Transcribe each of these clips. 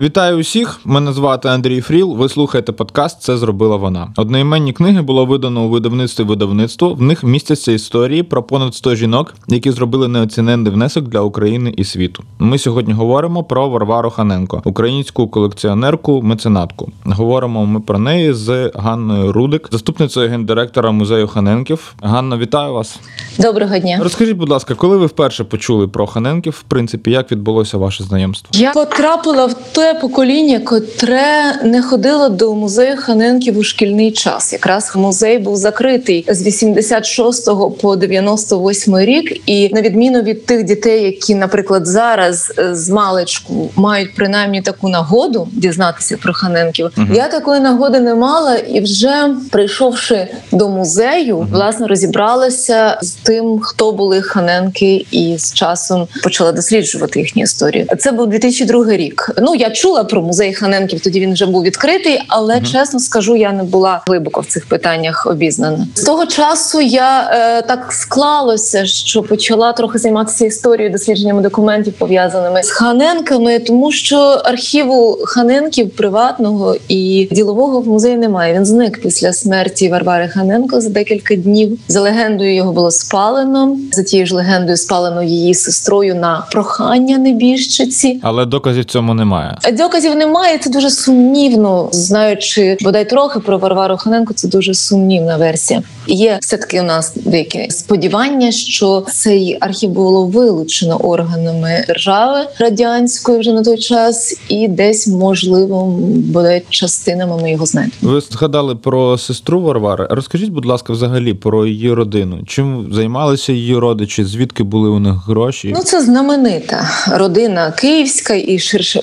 Вітаю усіх! Мене звати Андрій Фріл. Ви слухаєте подкаст Це зробила вона. Одноіменні книги було видано у видавництві видавництво. В них містяться історії про понад 100 жінок, які зробили неоціненний внесок для України і світу. Ми сьогодні говоримо про Варвару Ханенко, українську колекціонерку, меценатку. Говоримо ми про неї з Ганною Рудик, заступницею гендиректора музею Ханенків. Ганна, вітаю вас. Доброго дня. Розкажіть, будь ласка, коли ви вперше почули про Ханенків, в принципі, як відбулося ваше знайомство? Я потрапила в те покоління, котре не ходило до музею Ханенків у шкільний час. Якраз музей був закритий з 86 по 98 рік. І на відміну від тих дітей, які, наприклад, зараз е, з маличку мають принаймні таку нагоду дізнатися про Ханенків, Мгм. я такої нагоди не мала, і вже прийшовши до музею, власне розібралася з тим, хто були Ханенки, і з часом почала досліджувати їхню історію. Це був 2002 рік. Ну я чула про музей Ханенків, тоді він вже був відкритий, але Мгм. чесно скажу, я не була глибоко в цих питаннях обізнана. З того часу я е, так склалося, що почала трохи займатися історією, дослідженнями документів пов'язаними з Ханенками, тому що архіву Ханенків приватного і ділового в музеї немає. Він зник після смерті Варвари Ханенко за декілька днів. За легендою його було спалено. За тією ж легендою спалено її сестрою на прохання небіжчиці. Але доказів цьому немає. Доказів немає. Це дуже сумнівно. Знаючи бодай трохи про Варвару Ханенко, це дуже сумнівна версія. Є все таки у нас деякі сподівання, що цей архів було вилучено органами держави радянської вже на той час, і десь можливо бодай частинами ми його знайдемо. Ви згадали про сестру Варвари. Розкажіть, будь ласка, взагалі про її родину. Чим займалися її родичі? Звідки були у них гроші? Ну, це знаменита родина київська і ширше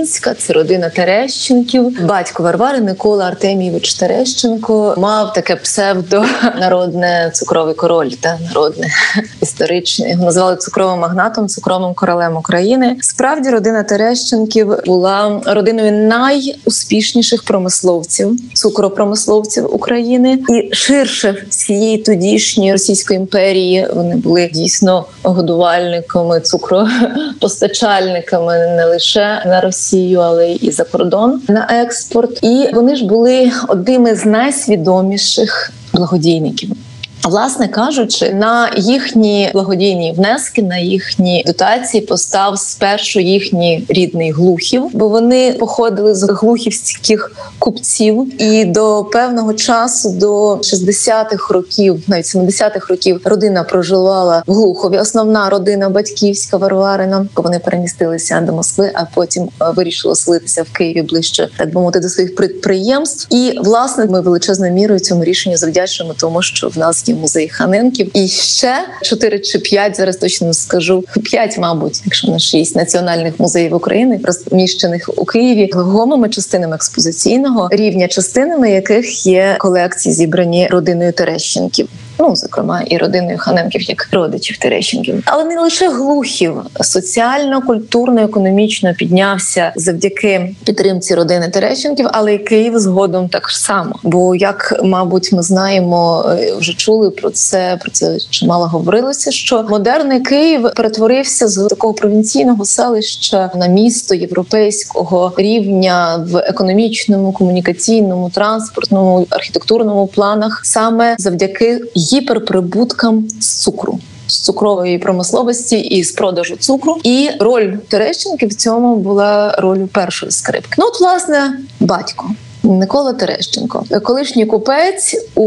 українська. Це родина Терещенків. Батько Варвари Микола Артемійович Терещенко мав таке псевдо народне цукровий король та народне історичне. Його називали цукровим магнатом, цукровим королем України. Справді родина Терещенків була родиною найуспішніших промисловців, цукропромисловців України і ширше всієї тодішньої Російської імперії. Вони були дійсно годувальниками, цукропостачальниками не лише на Росію, але і за кордон на експорт. І вони ж були одними з найсвідоміших благодійників. Власне кажучи, на їхні благодійні внески, на їхні дотації постав спершу їхній рідний глухів, бо вони походили з глухівських купців, і до певного часу, до 60-х років, навіть 70-х років, родина проживала в Глухові. Основна родина батьківська Варварина. Вони перемістилися до Москви, а потім е, вирішили селитися в Києві ближче, так би мовити, до своїх підприємств. І власне ми величезною мірою цьому рішенню завдячуємо, тому що в нас є музей Ханенків, і ще 4 чи 5, зараз точно скажу, 5, мабуть, якщо не 6 національних музеїв України, розміщених у Києві глухомими частинами експозиційного рівня, частинами яких є колекції, зібрані родиною Терещенків. Ну, зокрема, і родиною Ханенків, як родичів Терещенків, але не лише глухів соціально, культурно, економічно піднявся завдяки підтримці родини Терещенків, але й Київ згодом так само. Бо, як мабуть, ми знаємо, е, вже чули про це. Про це чимало говорилося. Що модерний Київ перетворився з такого провінційного селища на місто європейського рівня в економічному, комунікаційному, транспортному, архітектурному планах саме завдяки гіперприбуткам з цукру. З цукрової промисловості і з продажу цукру, і роль Терещенки в цьому була роль першої скрипки. Ну, от, власне, батько Микола Терещенко, колишній купець у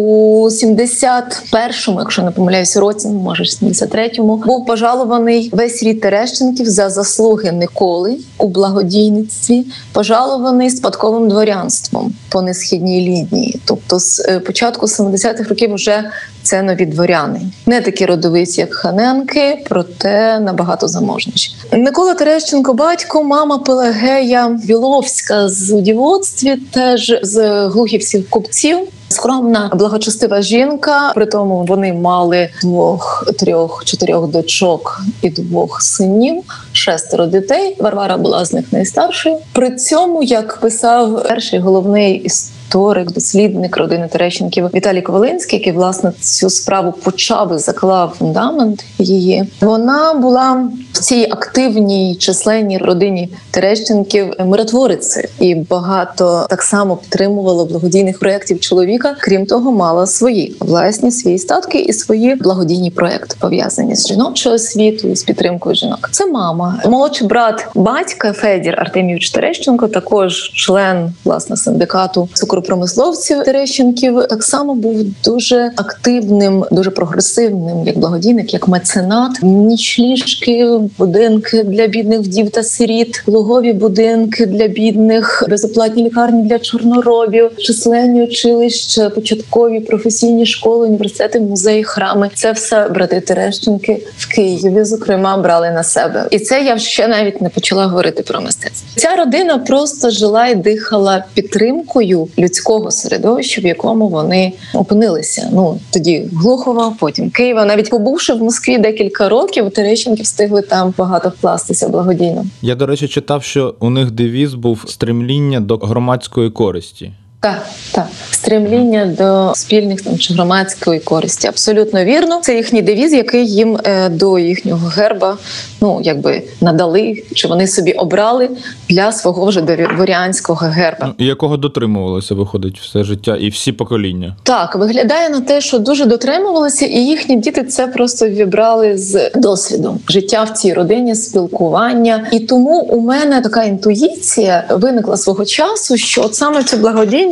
71-му, якщо не помиляюся, році, може 73-му, був пожалований весь рід Терещенків за заслуги Миколи у благодійництві, пожалований спадковим дворянством по несхідній лінії. Тобто, з е, початку 70-х років вже це нові дворяни, не такі родовиті, як Ханенки, проте набагато заможніші. Микола Терещенко, батько, мама Пелагея Біловська з у дівоцтві, теж з глухівських купців. Скромна, благочестива жінка. При тому вони мали двох, трьох, чотирьох дочок і двох синів, шестеро дітей. Варвара була з них найстаршою. При цьому, як писав перший головний історик, історик, дослідник родини Терещенків Віталій Ковалинський, який власне цю справу почав і заклав фундамент її. Вона була в цій активній численній родині Терещенків миротворицею і багато так само підтримувала благодійних проєктів чоловіка. Крім того, мала свої власні свої статки і свої благодійні проекти пов'язані з жіночою освітою, з підтримкою жінок. Це мама, молодший брат батька Федір Артемійович Терещенко, також член власне синдикату цукропромисловців Терещенків. Так само був дуже активним, дуже прогресивним, як благодійник, як меценат. Нічліжки, будинки для бідних вдів та сиріт, логові будинки для бідних, безоплатні лікарні для чорноробів, численні училища, початкові професійні школи, університети, музеї, храми. Це все брати Терещенки в Києві, зокрема, брали на себе. І це я ще навіть не почала говорити про мистецтво. Ця родина просто жила і дихала підтримкою людського середовища, в якому вони опинилися. Ну тоді Глухова, потім Києва. Навіть побувши в Москві декілька років, Терещенки встигли там багато вкластися благодійно. Я, до речі, читав, що у них девіз був стремління до громадської користі. Так, так, стремління до спільних там чи громадської користі. Абсолютно вірно. Це їхній девіз, який їм е, до їхнього герба ну якби надали, чи вони собі обрали для свого вже дворянського герба. Ну, якого дотримувалося, виходить, все життя і всі покоління. Так, виглядає на те, що дуже дотримувалися, і їхні діти це просто вібрали з досвіду життя в цій родині, спілкування. І тому у мене така інтуїція виникла свого часу, що от саме цю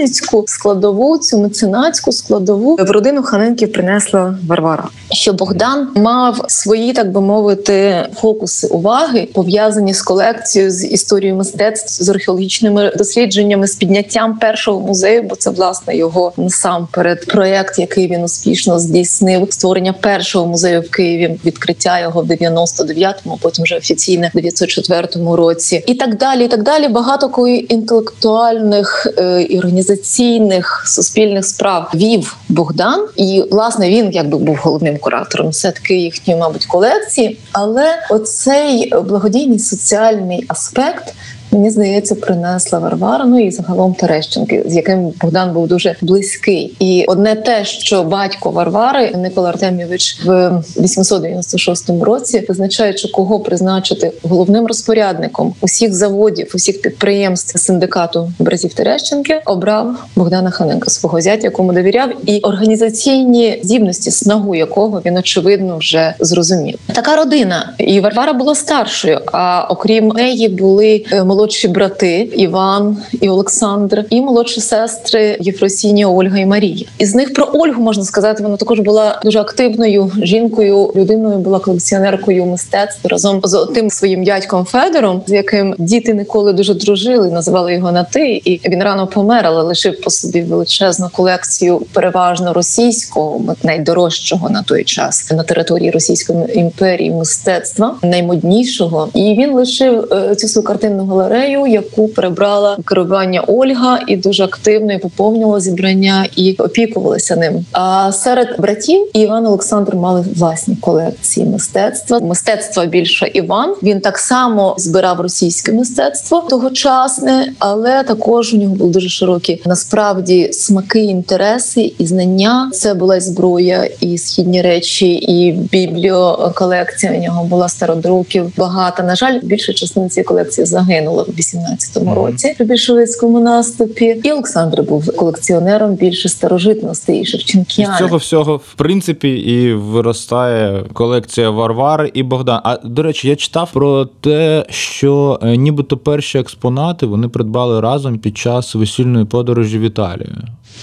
благодійницьку складову, цю меценатську складову в родину Ханенків принесла Варвара. Що Богдан мав свої, так би мовити, фокуси уваги пов'язані з колекцією з історією мистецтв, з археологічними дослідженнями, з підняттям першого музею, бо це власне його насамперед проєкт, який він успішно здійснив створення першого музею в Києві, відкриття його в 99-му, потім вже офіційне в 904 році, і так далі. І так далі. Багато такої інтелектуальних е, і організаційних суспільних справ вів Богдан, і власне він якби був головним куратором все таки їхньої, мабуть, колекції. Але оцей благодійний соціальний аспект. Мені здається, принесла Варвара, ну і загалом Терещенки, з яким Богдан був дуже близький. І одне те, що батько Варвари Никола Артемійович в 896 році, визначаючи кого призначити головним розпорядником усіх заводів, усіх підприємств синдикату братів Терещенки, обрав Богдана Ханенка, свого зятя, якому довіряв, і організаційні здібності, снагу якого він очевидно вже зрозумів. Така родина, і Варвара була старшою. А окрім неї були молоді молодші брати Іван і Олександр, і молодші сестри Єфросінія, Ольга і Марія. Із них про Ольгу можна сказати, вона також була дуже активною жінкою, людиною була колекціонеркою мистецтв разом з тим своїм дядьком Федором, з яким діти ніколи дуже дружили, називали його на ти. І він рано помер, але лишив по собі величезну колекцію, переважно російського, найдорожчого на той час на території Російської імперії мистецтва, наймоднішого. І він лишив е, цю свою картинну галерею галерею, яку перебрала керування Ольга, і дуже активно і поповнювала зібрання і опікувалася ним. А серед братів Іван Олександр мали власні колекції мистецтва. Мистецтва більше Іван. Він так само збирав російське мистецтво тогочасне, але також у нього були дуже широкі насправді смаки, інтереси і знання. Це була зброя, і східні речі, і бібліоколекція. У нього була стародруків. Багато на жаль, більша частина цієї колекції загинула в 18-му році при більшовицькому наступі. І Олександр був колекціонером більше старожитностей і Шевченкіани. З цього всього в принципі і виростає колекція Варвари і Богдан. А до речі, я читав про те, що е, нібито перші експонати вони придбали разом під час весільної подорожі в Італію.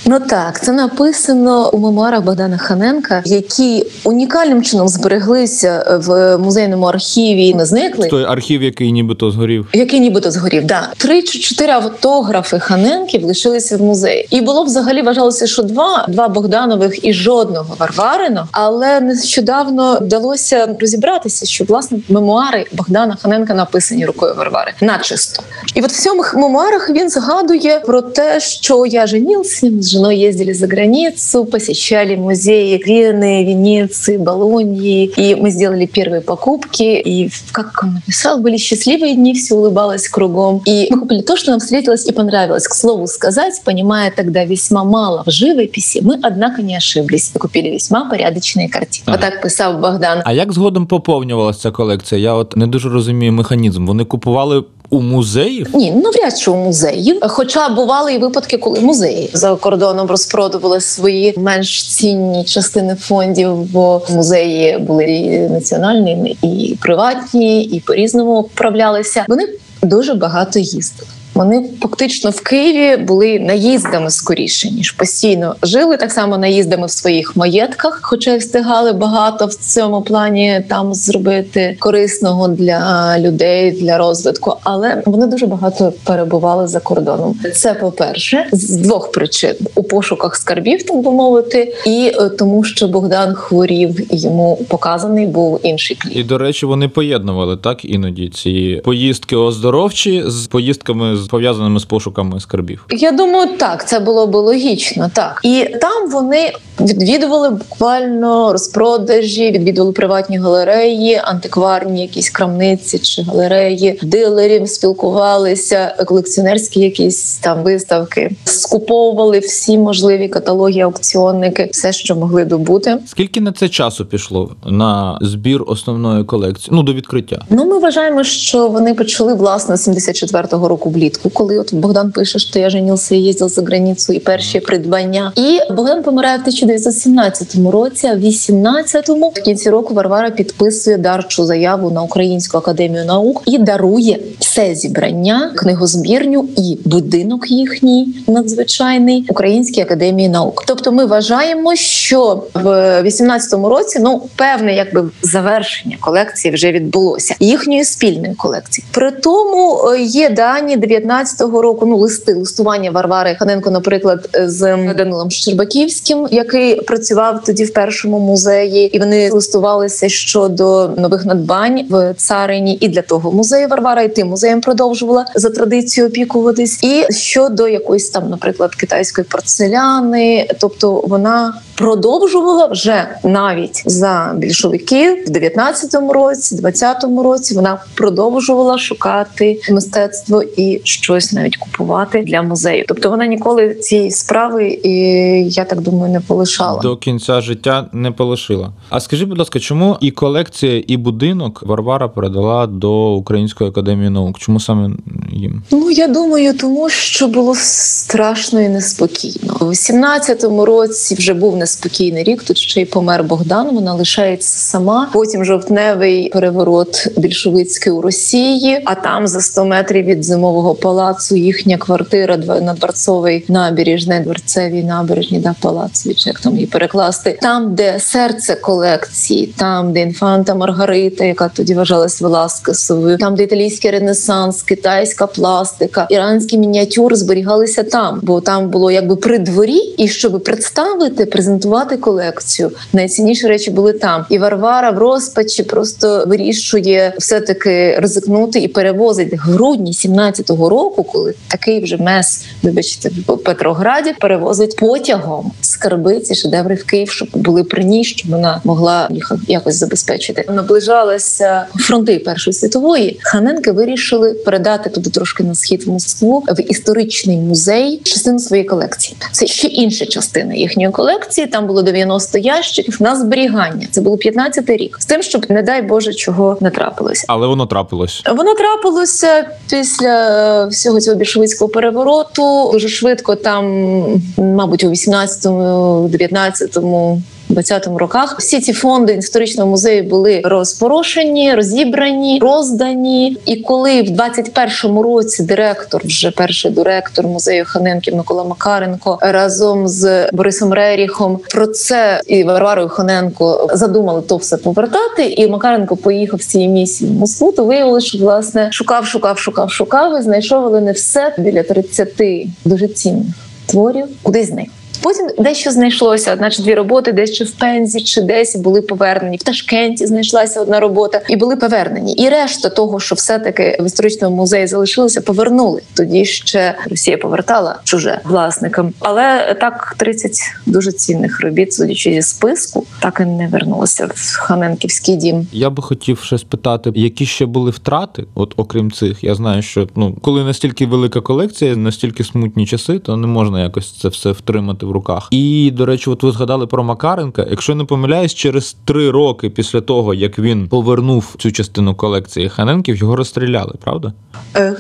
Ну так, це написано у мемуарах Богдана Ханенка, які унікальним чином збереглися в музейному архіві. і Не зникли той архів, який нібито згорів, який нібито згорів. Да три чи чотири автографи Ханенків лишилися в музеї, і було взагалі вважалося, що два два Богданових і жодного Варварина. Але нещодавно вдалося розібратися, що власне мемуари Богдана Ханенка написані рукою Варвари, начисто. І от в цьому мемуарах він згадує про те, що я женився, с женой ездили за границу, посещали музеи Вены, Венеции, Болоньи, и мы сделали первые покупки. И, как он написал, были счастливые дни, все улыбалось кругом. И мы купили то, что нам встретилось и понравилось. К слову сказать, понимая тогда весьма мало в живописи, мы, однако, не ошиблись и купили весьма порядочные картины. Ага. Отак писав Богдан. А як згодом поповнювалася ця колекція? Я от не дуже розумію механізм. Вони купували у музеїв? Ні, ну навряд чи у музеїв. Хоча бували і випадки, коли музеї за кордоном розпродували свої менш цінні частини фондів, бо музеї були і національні, і приватні, і по різному вправлялися. Вони дуже багато їздили. Вони фактично в Києві були наїздами скоріше ніж постійно жили так само наїздами в своїх маєтках, хоча й встигали багато в цьому плані там зробити корисного для людей для розвитку. Але вони дуже багато перебували за кордоном. Це по перше, з двох причин у пошуках скарбів, так би мовити, і е, тому, що Богдан хворів, і йому показаний був інший кліп. І до речі, вони поєднували так іноді ці поїздки оздоровчі з поїздками з пов'язаними з пошуками скарбів. Я думаю, так це було б логічно. Так і там вони відвідували буквально розпродажі, відвідували приватні галереї, антикварні якісь крамниці чи галереї, дилерів, спілкувалися, колекціонерські якісь там виставки, скуповували всі можливі каталоги, аукціонники, все, що могли добути. Скільки на це часу пішло на збір основної колекції? Ну до відкриття. Ну, ми вважаємо, що вони почали власне з 74-го року влітку, коли от Богдан пише, що я женився і їздив за границю, і перші придбання. І Богдан помирає в 1917 році, а в 18-му в кінці року Варвара підписує дарчу заяву на Українську академію наук і дарує все зібрання, книгозбірню і будинок їхній надзвичайний Українській академії наук. Тобто, ми вважаємо, що в 18-му році ну певне, якби завершення колекції вже відбулося їхньої спільної колекції. При тому е, є дані 19-го року. Ну листи листування Варвари Ханенко, наприклад, з Данилом Щербаківським, який працював тоді в першому музеї, і вони листувалися щодо нових надбань в царині і для того музею Варвара і тим музеєм продовжувала за традицією опікуватись. І щодо якоїсь там, наприклад, китайської порцеляни, тобто вона продовжувала вже навіть за більшовиків в 19-му році, 20-му році. Вона продовжувала шукати мистецтво і щось навіть купувати для музею. Тобто вона ніколи цієї справи, і я так думаю, не полишала. До кінця життя не полишила. А скажи, будь ласка, чому і колекція, і будинок Варвара передала до Української академії наук? Чому саме їм? Ну я думаю, тому що було страшно і неспокійно. У 17-му році вже був неспокійний рік. Тут ще й помер Богдан. Вона лишається сама. Потім жовтневий переворот більшовицький у Росії. А там за 100 метрів від зимового палацу їхня квартира на дворцовій набережній, дворцевій набережні, да палацу, як там її перекласти. Там, де серце колекції, там, де інфанта Маргарита, яка тоді вважалась Веласкесовою, там, де італійський ренесанс, китайська пластика, іранські мініатюри зберігалися там, бо там було якби при дворі, і щоб представити, презентувати колекцію, найцінніші речі були там. І Варвара в розпачі просто вирішує все таки ризикнути і перевозить грудні 17-го року, коли такий вже мес, вибачте, в Петрограді перевозить потягом скарби ці шедеври в Київ, щоб були при ній, щоб вона могла їх якось забезпечити. Наближалися фронти Першої світової. Ханенки вирішили передати туди трошки на схід в Москву в історичний музей частину своєї колекції. Це ще інша частина їхньої колекції. Там було 90 ящиків на зберігання. Це було 15-й рік. З тим, щоб не дай Боже чого не трапилося. Але воно трапилось. Воно трапилося після всього цього більшовицького перевороту. Дуже швидко там, мабуть, у 18-му, 19-му 20-му роках всі ці фонди історичного музею були розпорошені, розібрані, роздані. І коли в 21-му році директор, вже перший директор музею Ханенків Микола Макаренко разом з Борисом Реріхом про це і Варварою Ханенко задумали то все повертати. І Макаренко поїхав цієї місії в Москву. То виявилося, що власне шукав, шукав, шукав, шукав і знайшов, але не все біля 30 дуже цінних творів, куди з. Потім дещо знайшлося одна дві роботи, чи в Пензі, чи десь були повернені. В Ташкенті знайшлася одна робота, і були повернені. І решта того, що все-таки в історичному музеї залишилося, повернули. Тоді ще Росія повертала чуже власникам. Але так 30 дуже цінних робіт, судячи зі списку, так і не вернулося в Ханенківський дім. Я би хотів ще спитати, які ще були втрати, от окрім цих. Я знаю, що ну коли настільки велика колекція, настільки смутні часи, то не можна якось це все втримати в руках. І до речі, от ви згадали про Макаренка. Якщо не помиляюсь, через три роки після того, як він повернув цю частину колекції Ханенків, його розстріляли, правда? Е,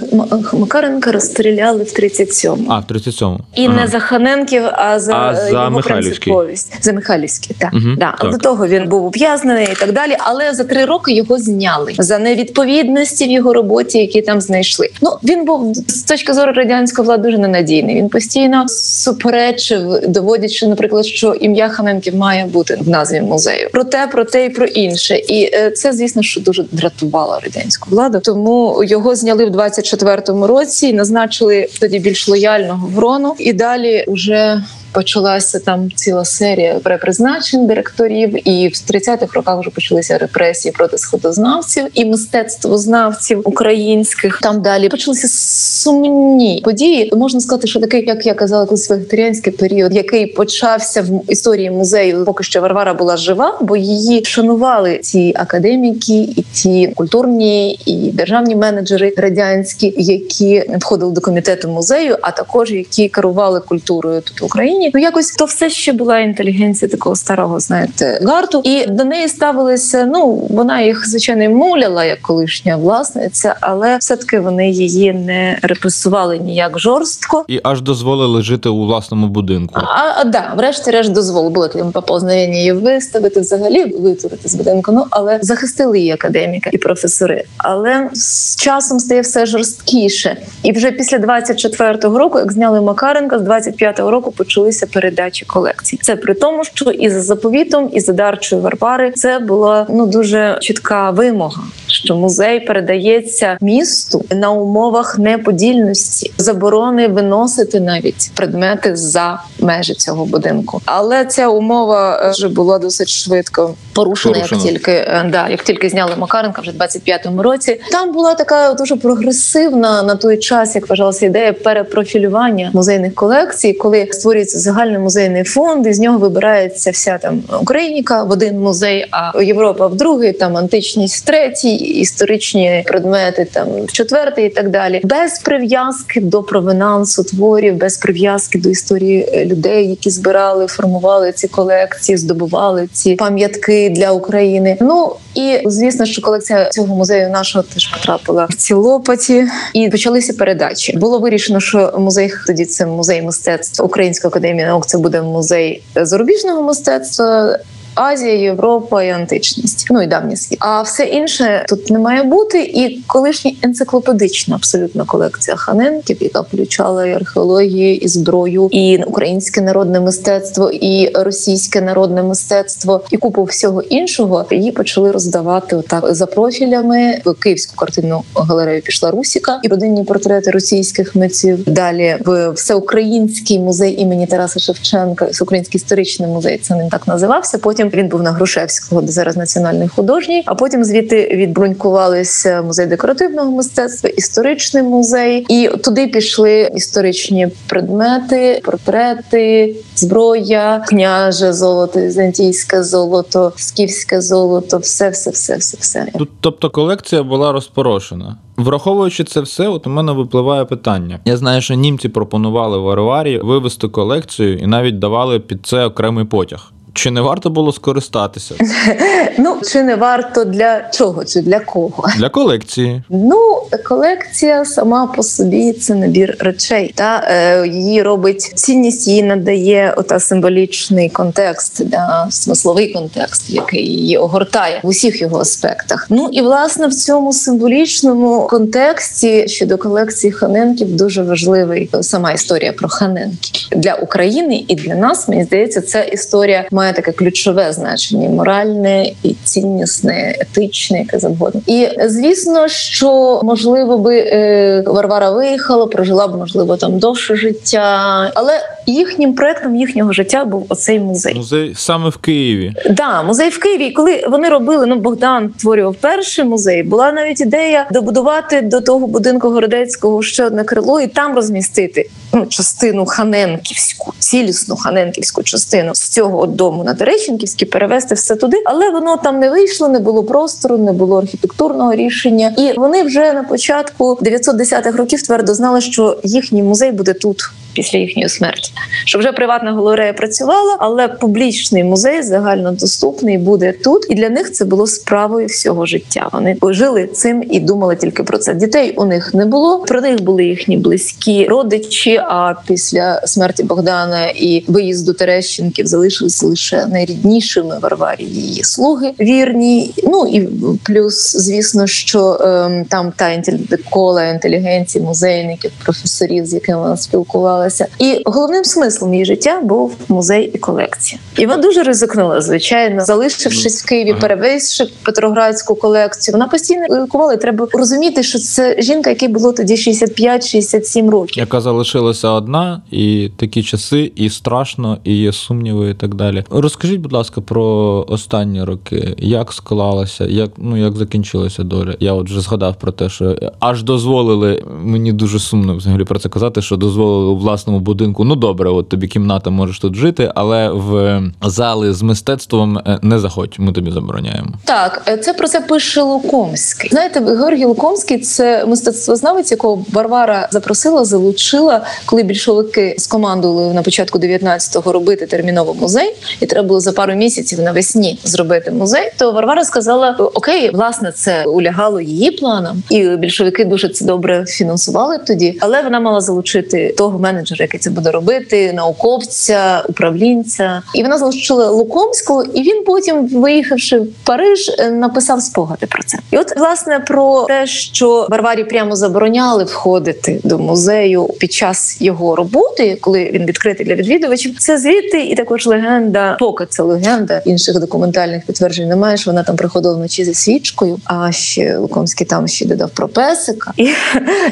Макаренка розстріляли в 37-му. А, в 37-му. І Ага. не за Ханенків, а за, А за його Михайлівський. принциповість. За Михайлівський, так. Мгм, да. так. До того він був ув'язнений і так далі. Але за три роки його зняли за невідповідності в його роботі, які там знайшли. Ну він був з точки зору радянської влади дуже ненадійний. Він постійно суперечив, доводячи, наприклад, що ім'я Ханенків має бути в назві музею. Про те, про те і про інше. І е, це, звісно, що дуже дратувало радянську владу. Тому його зняли в 24-му році і назначили тоді більш лояльного Врону. І далі вже почалася там ціла серія перепризначень директорів, і в 30-х роках вже почалися репресії проти сходознавців і мистецтвознавців українських. Там далі почалися сумні події. Можна сказати, що такий, як я казала, колись вегетаріанський період, який почався в історії музею, поки що Варвара була жива, бо її шанували ці академіки, і ті культурні і державні менеджери радянські, які входили до комітету музею, а також які керували культурою тут в Україні. Ну якось то все ще була інтелігенція такого старого, знаєте, гарту, і до неї ставилися. Ну вона їх звичайно муляла як колишня власниця, але все таки вони її не репресували ніяк жорстко. І аж дозволили жити у власному будинку. А, а да, врешті-решт дозвол було їм поповзнення її виставити, взагалі витворити з будинку. Ну але захистили її академіка і професори. Але з часом стає все жорсткіше. І вже після 24-го року, як зняли Макаренка, з 25-го року почалися передачі колекцій. Це при тому, що і за заповітом, і за дарчою Варвари це була ну дуже чітка вимога. Що музей передається місту на умовах неподільності, заборони виносити навіть предмети за межі цього будинку. Але ця умова е, вже була досить швидко порушена, Порушена. як тільки е, да, як тільки зняли Макаренка вже в 25-му році. Там була така дуже прогресивна на той час, як вважалася ідея перепрофілювання музейних колекцій, коли створюється загальний музейний фонд, і з нього вибирається вся там Україніка в один музей, а Європа в другий, там античність в третій, історичні предмети там четвертий і так далі, без прив'язки до провинансу творів, без прив'язки до історії е, людей, які збирали, формували ці колекції, здобували ці пам'ятки для України. Ну і звісно, що колекція цього музею нашого теж потрапила в ці лопаті, і почалися передачі. Було вирішено, що музей тоді це музей мистецтв Українська академія наук. Це буде музей зарубіжного мистецтва. Азія, Європа і античність, ну і давній світ. А все інше тут не має бути. І колишня енциклопедична абсолютно колекція Ханенків, яка включала і археологію, і зброю, і українське народне мистецтво, і російське народне мистецтво, і купу всього іншого. Її почали роздавати отак за профілями. В Київську картинну галерею пішла Русіка і родинні портрети російських митців. Далі в всеукраїнський музей імені Тараса Шевченка, всеукраїнський історичний музей. Це не так називався. Потім він був на Грушевського, де зараз національний художній. А потім звідти відбрунькувалися музей декоративного мистецтва, історичний музей, і туди пішли історичні предмети, портрети, зброя, княже золото, візантійське золото, скіфське золото, все, все, все, все, все. Тут, тобто, колекція була розпорошена. Враховуючи це все, от у мене випливає питання. Я знаю, що німці пропонували Варварі вивести колекцію і навіть давали під це окремий потяг. Чи не варто було скористатися Ну чи не варто для чого? Чи для кого? для колекції? Ну, колекція сама по собі це набір речей. Та е, її робить цінність, її надає ота символічний контекст, да, смисловий контекст, який її огортає в усіх його аспектах. Ну і власне в цьому символічному контексті щодо колекції Ханенків дуже важливий сама історія про Ханенків для України і для нас. Мені здається, ця історія має таке ключове значення: моральне і ціннісне, етичне, яке завгодно. І звісно, що можливо би е, Варвара виїхала, прожила б можливо там довше життя, але їхнім проектом їхнього життя був оцей музей. Музей саме в Києві. Да, музей в Києві. І Коли вони робили, ну Богдан створював перший музей, була навіть ідея добудувати до того будинку городецького ще одне крило і там розмістити ну, частину Ханенківську, цілісну Ханенківську частину з цього от дому на Терещенківський, перевести все туди, але воно там не вийшло, не було простору, не було архітектурного рішення. І вони вже на початку 910-х років твердо знали, що їхній музей буде тут. Після їхньої смерті, що вже приватна галерея працювала, але публічний музей загальнодоступний буде тут, і для них це було справою всього життя. Вони жили цим і думали тільки про це. Дітей у них не було. Про них були їхні близькі родичі. А після смерті Богдана і виїзду Терещенків залишилися лише найріднішими Варварі її слуги вірні. Ну і плюс, звісно, що ем, там та інтель- кола інтелігенції, музейників, професорів, з якими вона спілкувалася. І головним смислом її життя був музей і колекція. І вона дуже ризикнула, звичайно, залишившись в Києві, Ага. перевезши Петроградську колекцію. Вона постійно ризикувала. І Треба розуміти, що це жінка, якій було тоді 65-67 років. яка залишилася одна, і такі часи, і страшно, і є сумніви, і так далі. Розкажіть, будь ласка, про останні роки, як склалася, як ну як закінчилася доля. Я от вже згадав про те, що аж дозволили. Мені дуже сумно взагалі про це казати, що дозволили у власному будинку. Ну добре, от тобі кімната, можеш тут жити, але в зали з мистецтвом е, не заходь. Ми тобі забороняємо. Так, е, це про це пише Лукомський. Знаєте, Георгій Лукомський це мистецтвознавець, якого Варвара запросила, залучила, коли більшовики скомандували на початку 19-го робити терміново музей, і треба було за пару місяців навесні зробити музей. То Варвара сказала: Окей, власне, це улягало її планам, і більшовики дуже це добре фінансували тоді. Але вона мала залучити того менеджера, який це буде робити, науковця, управлінця. І вона залучила Лукомського, і він потім, виїхавши в Париж, е, написав спогади про це. І от власне про те, що Варварі прямо забороняли входити до музею під час його роботи, коли він відкритий для відвідувачів. Це звідти і також легенда, поки це легенда інших документальних підтверджень немає. що Вона там приходила вночі зі свічкою. А ще Лукомський там ще додав про песика. І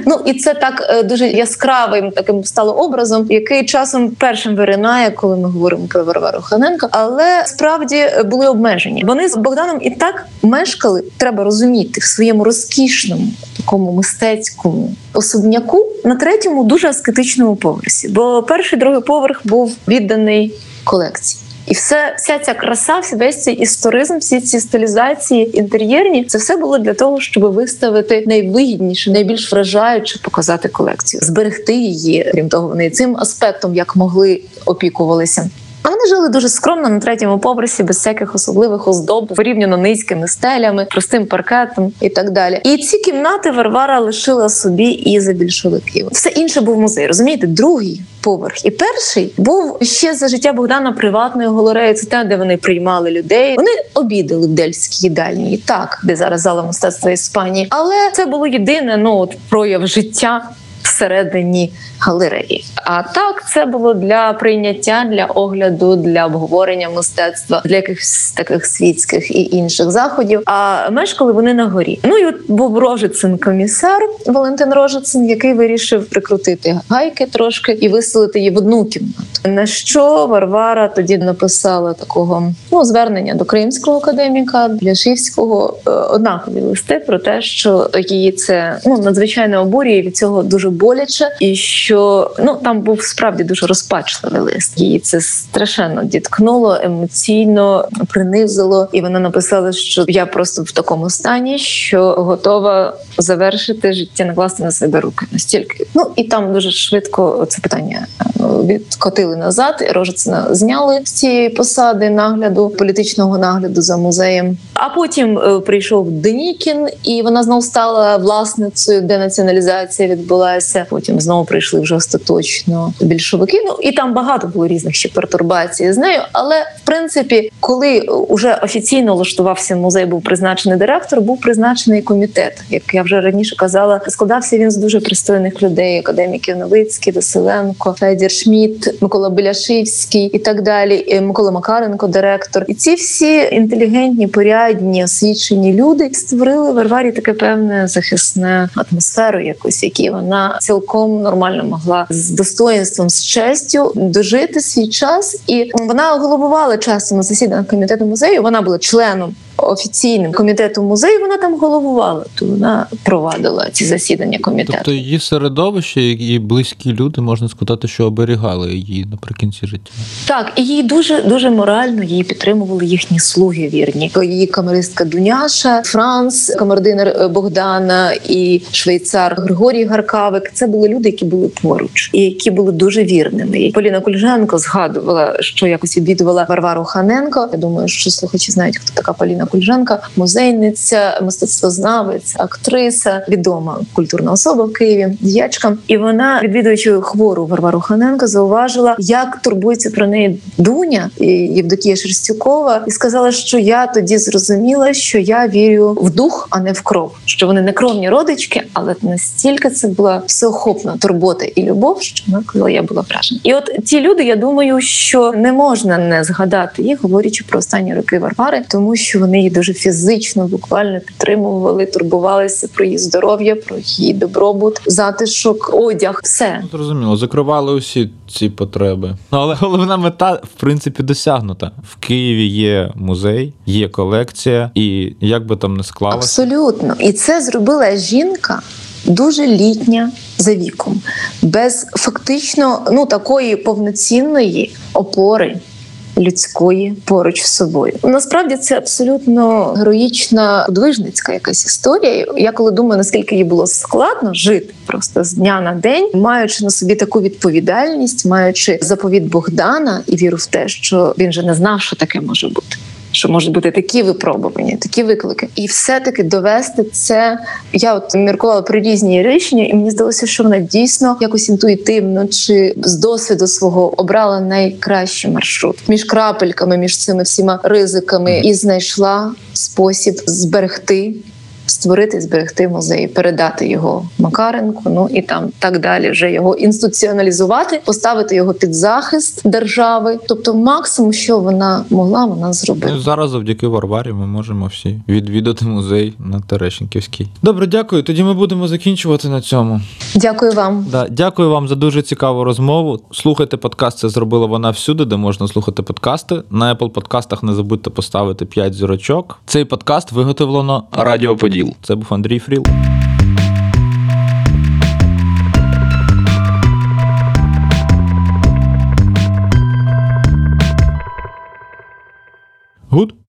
ну і це так е, дуже яскравим таким стало образом, який часом першим виринає, коли ми говоримо про Варвару Ханенко. Але справді е, були обмежені. Вони з Богданом і так мешкали, треба розуміти, в своєму розкішному такому мистецькому особняку на третьому дуже аскетичному поверсі. Бо перший другий поверх був відданий колекції. І все, вся ця краса, весь цей історизм, всі ці стилізації інтер'єрні, це все було для того, щоб виставити найвигідніше, найбільш вражаюче показати колекцію, зберегти її. Крім того, вони цим аспектом як могли опікувалися. А вони жили дуже скромно на третьому поверсі, без всяких особливих оздоб, порівняно низькими стелями, простим паркетом і так далі. І ці кімнати Варвара лишила собі і за більшовиків. Все інше був музей. Розумієте, другий поверх і перший був ще за життя Богдана приватною галереєю. Це те, де вони приймали людей. Вони обідали в Дельській їдальні, так де зараз зала мистецтва Іспанії. Але це було єдине ну от прояв життя всередині галереї. А так це було для прийняття, для огляду, для обговорення мистецтва, для якихось таких світських і інших заходів. А мешкали вони на горі. Ну і от був Рожицин комісар Валентин Рожицин, який вирішив прикрутити гайки трошки і виселити її в одну кімнату. На що Варвара тоді написала такого ну звернення до кримського академіка Бляшівського е, однакові листи про те, що її це ну надзвичайно обурює від цього дуже боляче, і що ну там був справді дуже розпачливий лист. Її це страшенно діткнуло, емоційно принизило, і вона написала, що я просто в такому стані, що готова завершити життя, накласти на себе руки настільки. Ну і там дуже швидко це питання ну, відкотили назад. Рожицина зняли з цієї посади нагляду політичного нагляду за музеєм. А потім е, прийшов Денікін, і вона знову стала власницею, денаціоналізація відбулася. Потім знову прийшли вже остаточно більшовики. Ну і там багато було різних ще пертурбацій з нею. Але в принципі, коли уже офіційно влаштувався музей, був призначений директор, був призначений комітет. Як я вже раніше казала, складався він з дуже пристойних людей: академіків Новицький, Василенко, Федір Шмідт, Микола Беляшивський і так далі. і Микола Макаренко, директор. І ці всі інтелігентні порядні освічені люди створили в Варварі таке певне захисне атмосферу, якусь, в якій вона цілком нормально могла з достоїнством, з честю дожити свій час. І вона головувала часто на засіданнях комітету музею. Вона була членом. Офіційним комітету музею вона там головувала, то вона провадила ці засідання комітету. Тобто її середовище і близькі люди можна сказати, що оберігали її наприкінці життя. Так, і їй дуже дуже морально її підтримували їхні слуги вірні. Її камеристка Дуняша, Франц, камердинер Богдана і швейцар Григорій Гаркавик. Це були люди, які були поруч і які були дуже вірними. І Поліна Кульженко згадувала, що якось відвідувала Варвару Ханенко. Я думаю, що слухачі знають, хто така Поліна Кульженко, музейниця, мистецтвознавець, актриса, відома культурна особа в Києві, діячка. І вона, відвідуючи хвору Варвару Ханенко, зауважила, як турбується про неї Дуня і Євдокія Шерстюкова, і сказала, що я тоді зрозуміла, що я вірю в дух, а не в кров. Що вони не кровні родички, але настільки це була всеохопна турбота і любов, що вона казала, я була вражена. І от ці люди, я думаю, що не можна не згадати їх, говорячи про останні роки Варвари, тому що вони її дуже фізично, буквально підтримували, турбувалися про її здоров'я, про її добробут, затишок, одяг, все. Ну, Зрозуміло, закривали усі ці потреби. Ну але головна мета, в принципі, досягнута. В Києві є музей, є колекція, і як би там не склалося. Абсолютно, і це зробила жінка. Дуже літня за віком, без фактично ну такої повноцінної опори людської поруч з собою. Насправді це абсолютно героїчна подвижницька якась історія. Я коли думаю, наскільки їй було складно жити просто з дня на день, маючи на собі таку відповідальність, маючи заповіт Богдана і віру в те, що він же не знав, що таке може бути. Що можуть бути такі випробування, такі виклики, і все-таки довести це. Я от міркувала про різні рішення, і мені здалося, що вона дійсно якось інтуїтивно чи з досвіду свого обрала найкращий маршрут між крапельками, між цими всіма ризиками, і знайшла спосіб зберегти. Створити, зберегти музей, передати його Макаренку, ну і там так далі, вже його інституціоналізувати, поставити його під захист держави. Тобто, максимум, що вона могла, вона Ну, зробила. зараз завдяки Варварі ми можемо всі відвідати музей на Терещенківській. Добре, дякую. Тоді ми будемо закінчувати на цьому. Дякую вам. Да, дякую вам за дуже цікаву розмову. Слухайте подкаст. Це зробила вона всюди, де можна слухати подкасти. На Apple подкастах не забудьте поставити 5 зірочок. Цей подкаст виготовлено Радіо Поділ. Це був Андрій Фріл. Гуд.